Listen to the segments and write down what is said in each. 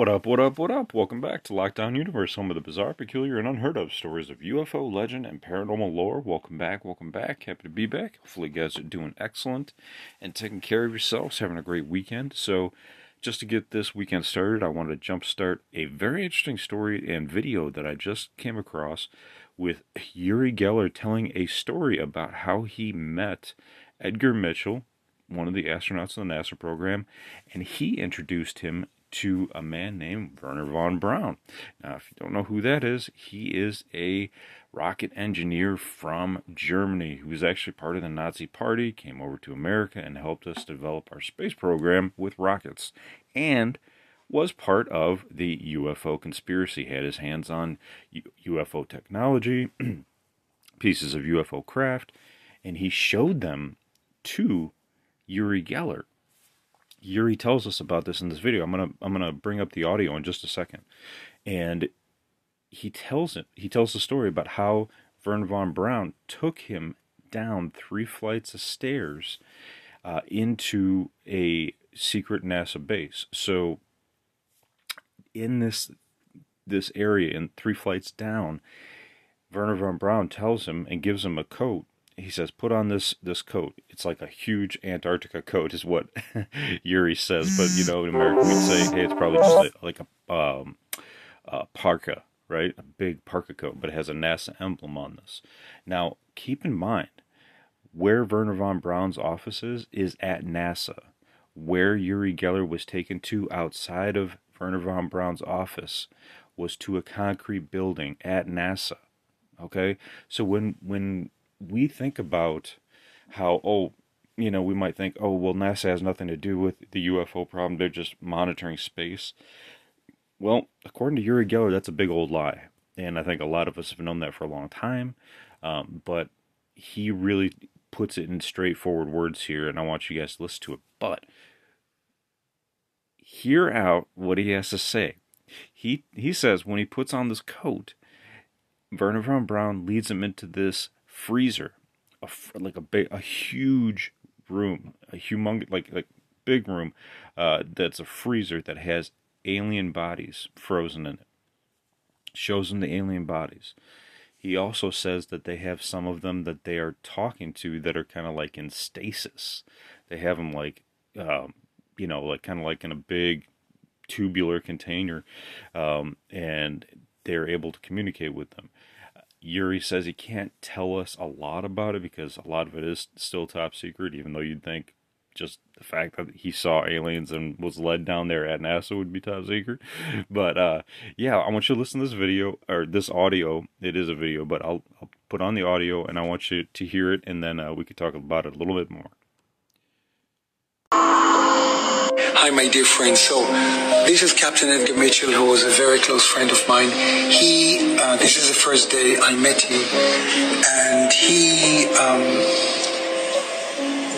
What up, what up, what up? Welcome back to Lockdown Universe, home of the bizarre, peculiar, and unheard of stories of UFO legend and paranormal lore. Welcome back, welcome back. Happy to be back. Hopefully, you guys are doing excellent and taking care of yourselves, having a great weekend. So, just to get this weekend started, I wanted to jumpstart a very interesting story and video that I just came across with Uri Geller telling a story about how he met Edgar Mitchell, one of the astronauts in the NASA program, and he introduced him to a man named Werner von Braun. Now, if you don't know who that is, he is a rocket engineer from Germany who was actually part of the Nazi Party, came over to America and helped us develop our space program with rockets, and was part of the UFO conspiracy, had his hands on UFO technology, pieces of UFO craft, and he showed them to Uri Geller Uri tells us about this in this video. I'm gonna I'm gonna bring up the audio in just a second, and he tells it. He tells the story about how Vern von Braun took him down three flights of stairs uh, into a secret NASA base. So in this this area, in three flights down, Wernher von Braun tells him and gives him a coat he says, "Put on this this coat. It's like a huge Antarctica coat," is what Uri says. But you know, in America, we'd say, "Hey, it's probably just a, like a, um, parka, right? A big parka coat, but it has a NASA emblem on this." Now, keep in mind where Wernher von Braun's office is is at NASA. Where Uri Geller was taken to outside of Wernher von Braun's office was to a concrete building at NASA. Okay, so when when we think about how, oh, you know, we might think, oh, well, NASA has nothing to do with the UFO problem. They're just monitoring space. Well, according to Uri Geller, that's a big old lie. And I think a lot of us have known that for a long time. Um, but he really puts it in straightforward words here, and I want you guys to listen to it. But hear out what he has to say. He he says when he puts on this coat, Wernher von Braun leads him into this freezer, a, like a big, a huge room, a humongous, like like big room, uh, that's a freezer that has alien bodies frozen in it. Shows them the alien bodies. He also says that they have some of them that they are talking to that are kind of like in stasis. They have them like, um, you know, like kind of like in a big tubular container, um, and they're able to communicate with them. Uri says he can't tell us a lot about it because a lot of it is still top secret, even though you'd think just the fact that he saw aliens and was led down there at NASA would be top secret. But uh, yeah, I want you to listen to this video or this audio. It is a video, but I'll, I'll put on the audio and I want you to hear it, and then uh, we could talk about it a little bit more. Hi, my dear friends. So, this is Captain Edgar Mitchell, who was a very close friend of mine. He, uh, this is the first day I met him, and he, um,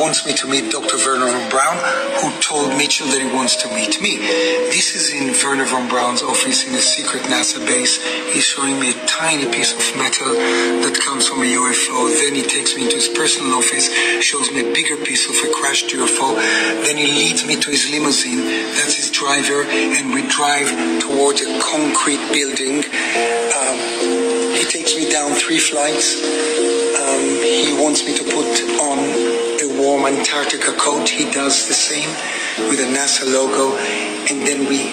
wants me to meet Dr. Wernher von Braun, who told Mitchell that he wants to meet me. This is in Wernher von Braun's office in a secret NASA base. He's showing me a tiny piece of metal that comes from a UFO. Then he takes me into his personal office, shows me a bigger piece of a crashed UFO. Then he leads me to his limousine. That's his driver, and we drive towards a concrete building. Um, he takes me down three flights. Um, he wants me to put on Antarctica coat. He does the same with a NASA logo. And then we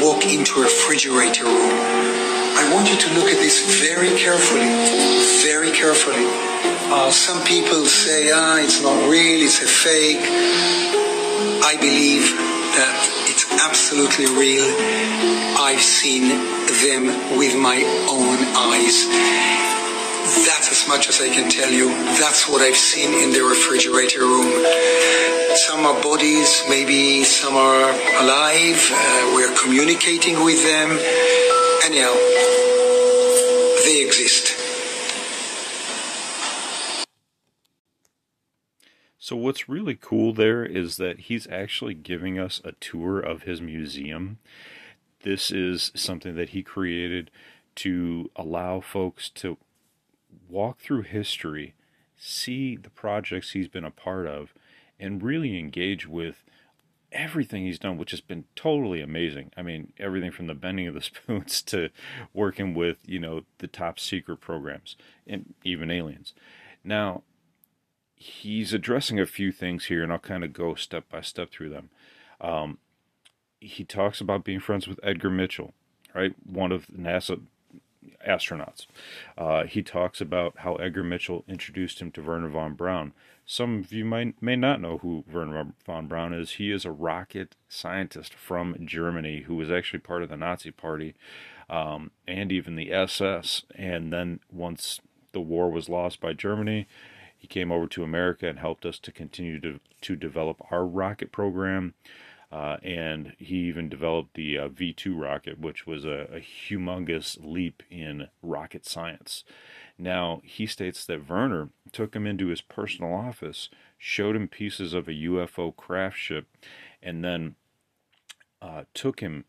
walk into a refrigerator room. I want you to look at this very carefully, very carefully. Uh, some people say, ah, it's not real, it's a fake. I believe that it's absolutely real. I've seen them with my own eyes. That's as much as I can tell you. That's what I've seen in the refrigerator room. Some are bodies, maybe some are alive. Uh, we're communicating with them. Anyhow, they exist. So what's really cool there is that he's actually giving us a tour of his museum. This is something that he created to allow folks to walk through history, see the projects he's been a part of, and really engage with everything he's done, which has been totally amazing. I mean, everything from the bending of the spoons to working with, you know, the top secret programs and even aliens. Now, he's addressing a few things here, and I'll kind of go step by step through them. Um, he talks about being friends with Edgar Mitchell, right? One of NASA astronauts. Uh, he talks about how Edgar Mitchell introduced him to Werner von Braun. Some of you might may not know who Werner von Braun is. He is a rocket scientist from Germany who was actually part of the Nazi Party um, and even the SS. And then once the war was lost by Germany, he came over to America and helped us to continue to, to develop our rocket program. Uh, and he even developed the uh, V 2 rocket, which was a, a, humongous leap in rocket science. Now, he states that Werner took him into his personal office, showed him pieces of a UFO craft ship, and then uh, took him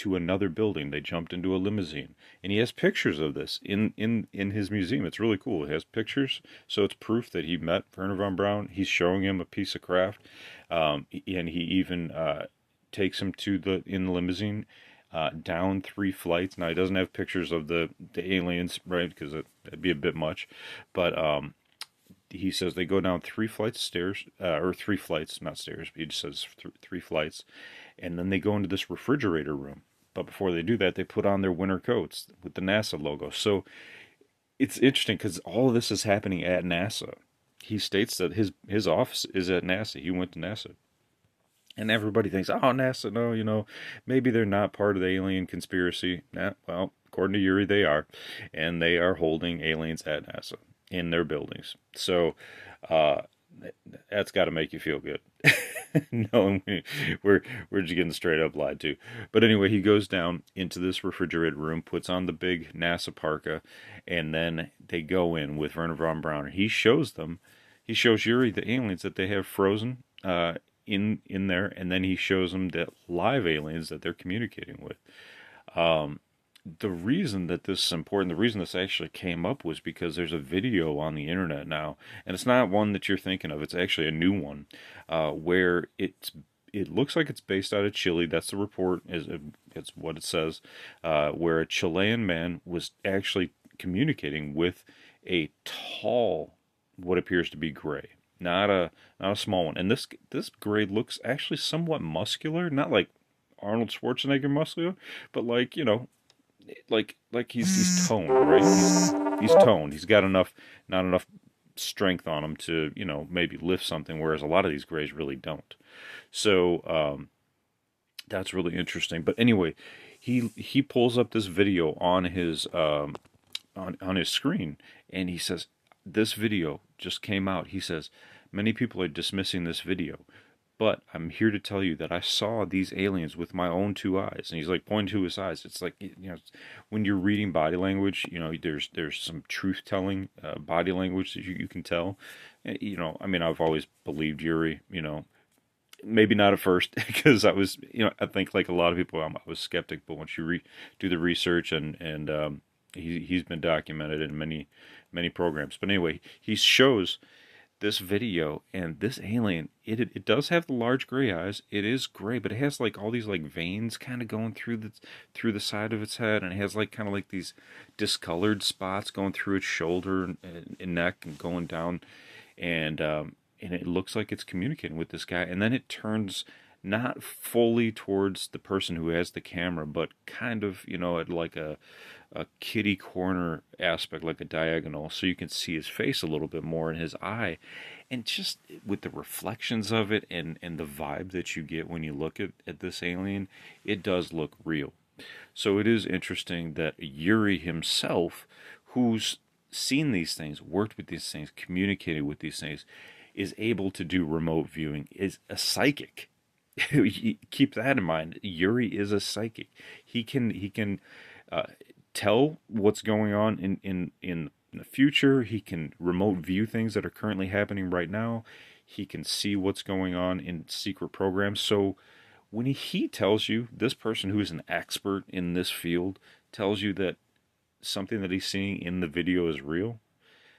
to another building. They jumped into a limousine, and he has pictures of this in in in his museum. It's really cool. He has pictures, so it's proof that he met Werner von Braun. He's showing him a piece of craft, um, and he even uh, takes him to the in the limousine. Uh, down three flights. Now he doesn't have pictures of the, the aliens, right? Because it, would be a bit much. But um, he says they go down three flights of stairs, uh, or three flights, not stairs. He just says th- three flights, and then they go into this refrigerator room. But before they do that, they put on their winter coats with the NASA logo. So it's interesting because all this is happening at NASA. He states that his his office is at NASA. He went to NASA. And everybody thinks, oh, NASA, no, you know, maybe they're not part of the alien conspiracy. Nah, well, according to Uri, they are. And they are holding aliens at NASA in their buildings. So uh, that's got to make you feel good. we, we're we're just getting straight up lied to. But anyway, he goes down into this refrigerated room, puts on the big NASA parka, and then they go in with Werner von Braun. He shows them, he shows Uri the aliens that they have frozen uh, in in there, and then he shows them the live aliens that they're communicating with. Um, the reason that this is important, the reason this actually came up was because there's a video on the internet now, and it's not one that you're thinking of. It's actually a new one, uh, where it's it looks like it's based out of Chile. That's the report. Is it's what it says, uh, where a Chilean man was actually communicating with a tall, what appears to be gray, not a not a small one. And this this gray looks actually somewhat muscular, not like Arnold Schwarzenegger muscular, but like you know like like he's he's toned, right? He's he's toned. He's got enough not enough strength on him to you know maybe lift something, whereas a lot of these grays really don't. So um, that's really interesting. But anyway, he he pulls up this video on his um, on on his screen, and he says this video just came out. He says many people are dismissing this video but I'm here to tell you that I saw these aliens with my own two eyes. And he's like pointing to his eyes. It's like you know, when you're reading body language, you know, there's there's some truth telling uh, body language that you, you can tell. Eh, you know, I mean, I've always believed Uri. You know, maybe not at first because I was, you know, I think like a lot of people, i was skeptic. But once you re- do the research and and um, he he's been documented in many many programs. But anyway, he shows this video and this alien it, it does have the large gray eyes. It is gray but it has like all these like veins kind of going through the through the side of its head and it has like kind of like these discolored spots going through its shoulder and, and neck and going down. And um and it looks like it's communicating with this guy. And then it turns not fully towards the person who has the camera, but kind of, you know, at like a a kitty corner aspect, like a diagonal, so you can see his face a little bit more and his eye, and just with the reflections of it and and the vibe that you get when you look at at this alien, it does look real. So it is interesting that Uri himself, who's seen these things, worked with these things, communicated with these things, is able to do remote viewing, is a psychic. Keep that in mind. Uri is a psychic. He can he can uh, tell what's going on in, in, in the future. He can remote view things that are currently happening right now. He can see what's going on in secret programs. So when he tells you, this person who is an expert in this field tells you that something that he's seeing in the video is real,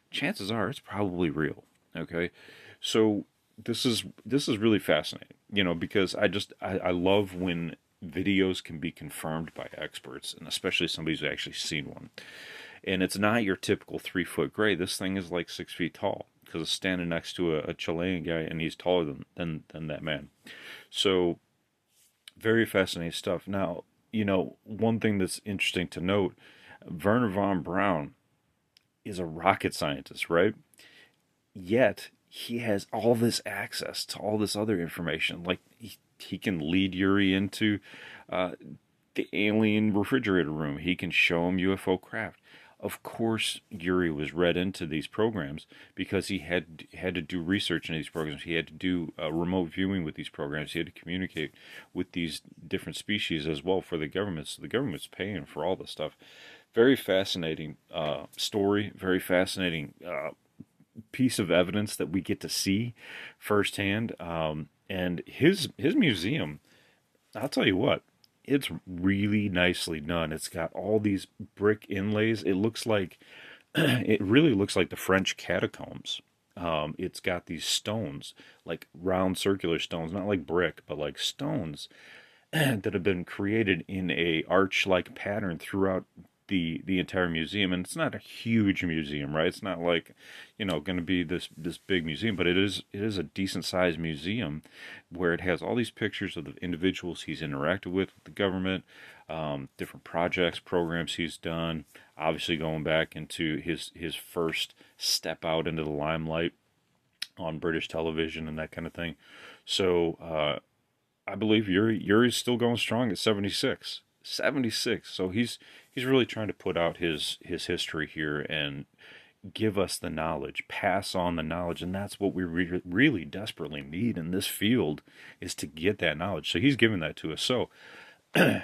chances are it's probably real. Okay. So this is this is really fascinating, you know, because I just I, I love when videos can be confirmed by experts, and especially somebody who's actually seen one. And it's not your typical three foot gray. This thing is like six feet tall because it's standing next to a, a Chilean guy, and he's taller than, than than that man. So, very fascinating stuff. Now, you know, one thing that's interesting to note: Wernher von Braun is a rocket scientist, right? Yet he has all this access to all this other information. Like he, he can lead Uri into uh, the alien refrigerator room. He can show him UFO craft. Of course, Uri was read into these programs because he had had to do research in these programs. He had to do uh, remote viewing with these programs. He had to communicate with these different species as well for the government. So the government's paying for all this stuff. Very fascinating uh, story. Very fascinating uh, piece of evidence that we get to see firsthand. Um, and his his museum, I'll tell you what, it's really nicely done. It's got all these brick inlays. It looks like it really looks like the French catacombs. Um, it's got these stones, like round circular stones, not like brick, but like stones that have been created in a arch-like pattern throughout the the entire museum and it's not a huge museum right? It's not like you know going to be this this big museum but it is it is a decent sized museum where it has all these pictures of the individuals he's interacted with with the government um, different projects programs he's done obviously going back into his his first step out into the limelight on British television and that kind of thing. So uh, I believe Uri Uri's still going strong at 76 76 so he's he's really trying to put out his his history here and give us the knowledge pass on the knowledge. And that's what we re- really desperately need in this field is to get that knowledge. So he's giving that to us. So to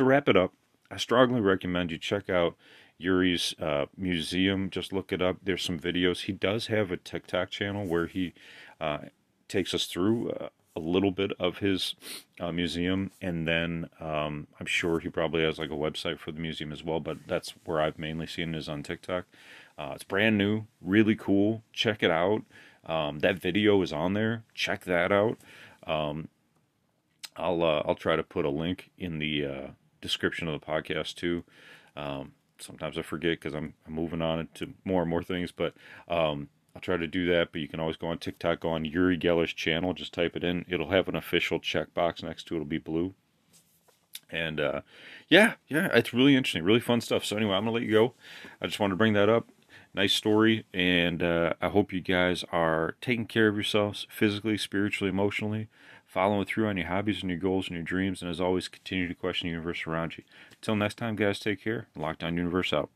wrap it up i strongly recommend you check out yuri's uh, museum. Just look it up. There's some videos. He does have a tiktok channel where he uh, takes us through uh, a little bit of his uh, museum, and then um, I'm sure he probably has like a website for the museum as well. But that's where I've mainly seen is on TikTok. Uh, it's brand new, really cool. Check it out. Um, that video is on there. Check that out. Um, I'll uh, I'll try to put a link in the uh, description of the podcast too. Um, sometimes I forget because I'm, I'm, moving on to more and more things, but um, I'll try to do that, but you can always go on TikTok, go on Uri Geller's channel, just type it in. It'll have an official checkbox next to it. It'll be blue. And uh, yeah, yeah, it's really interesting, really fun stuff. So anyway, I'm gonna let you go. I just wanted to bring that up. Nice story, and uh, I hope you guys are taking care of yourselves physically, spiritually, emotionally, following through on your hobbies and your goals and your dreams, and as always, continue to question the universe around you. Until next time, guys, take care. Lockdown Universe out.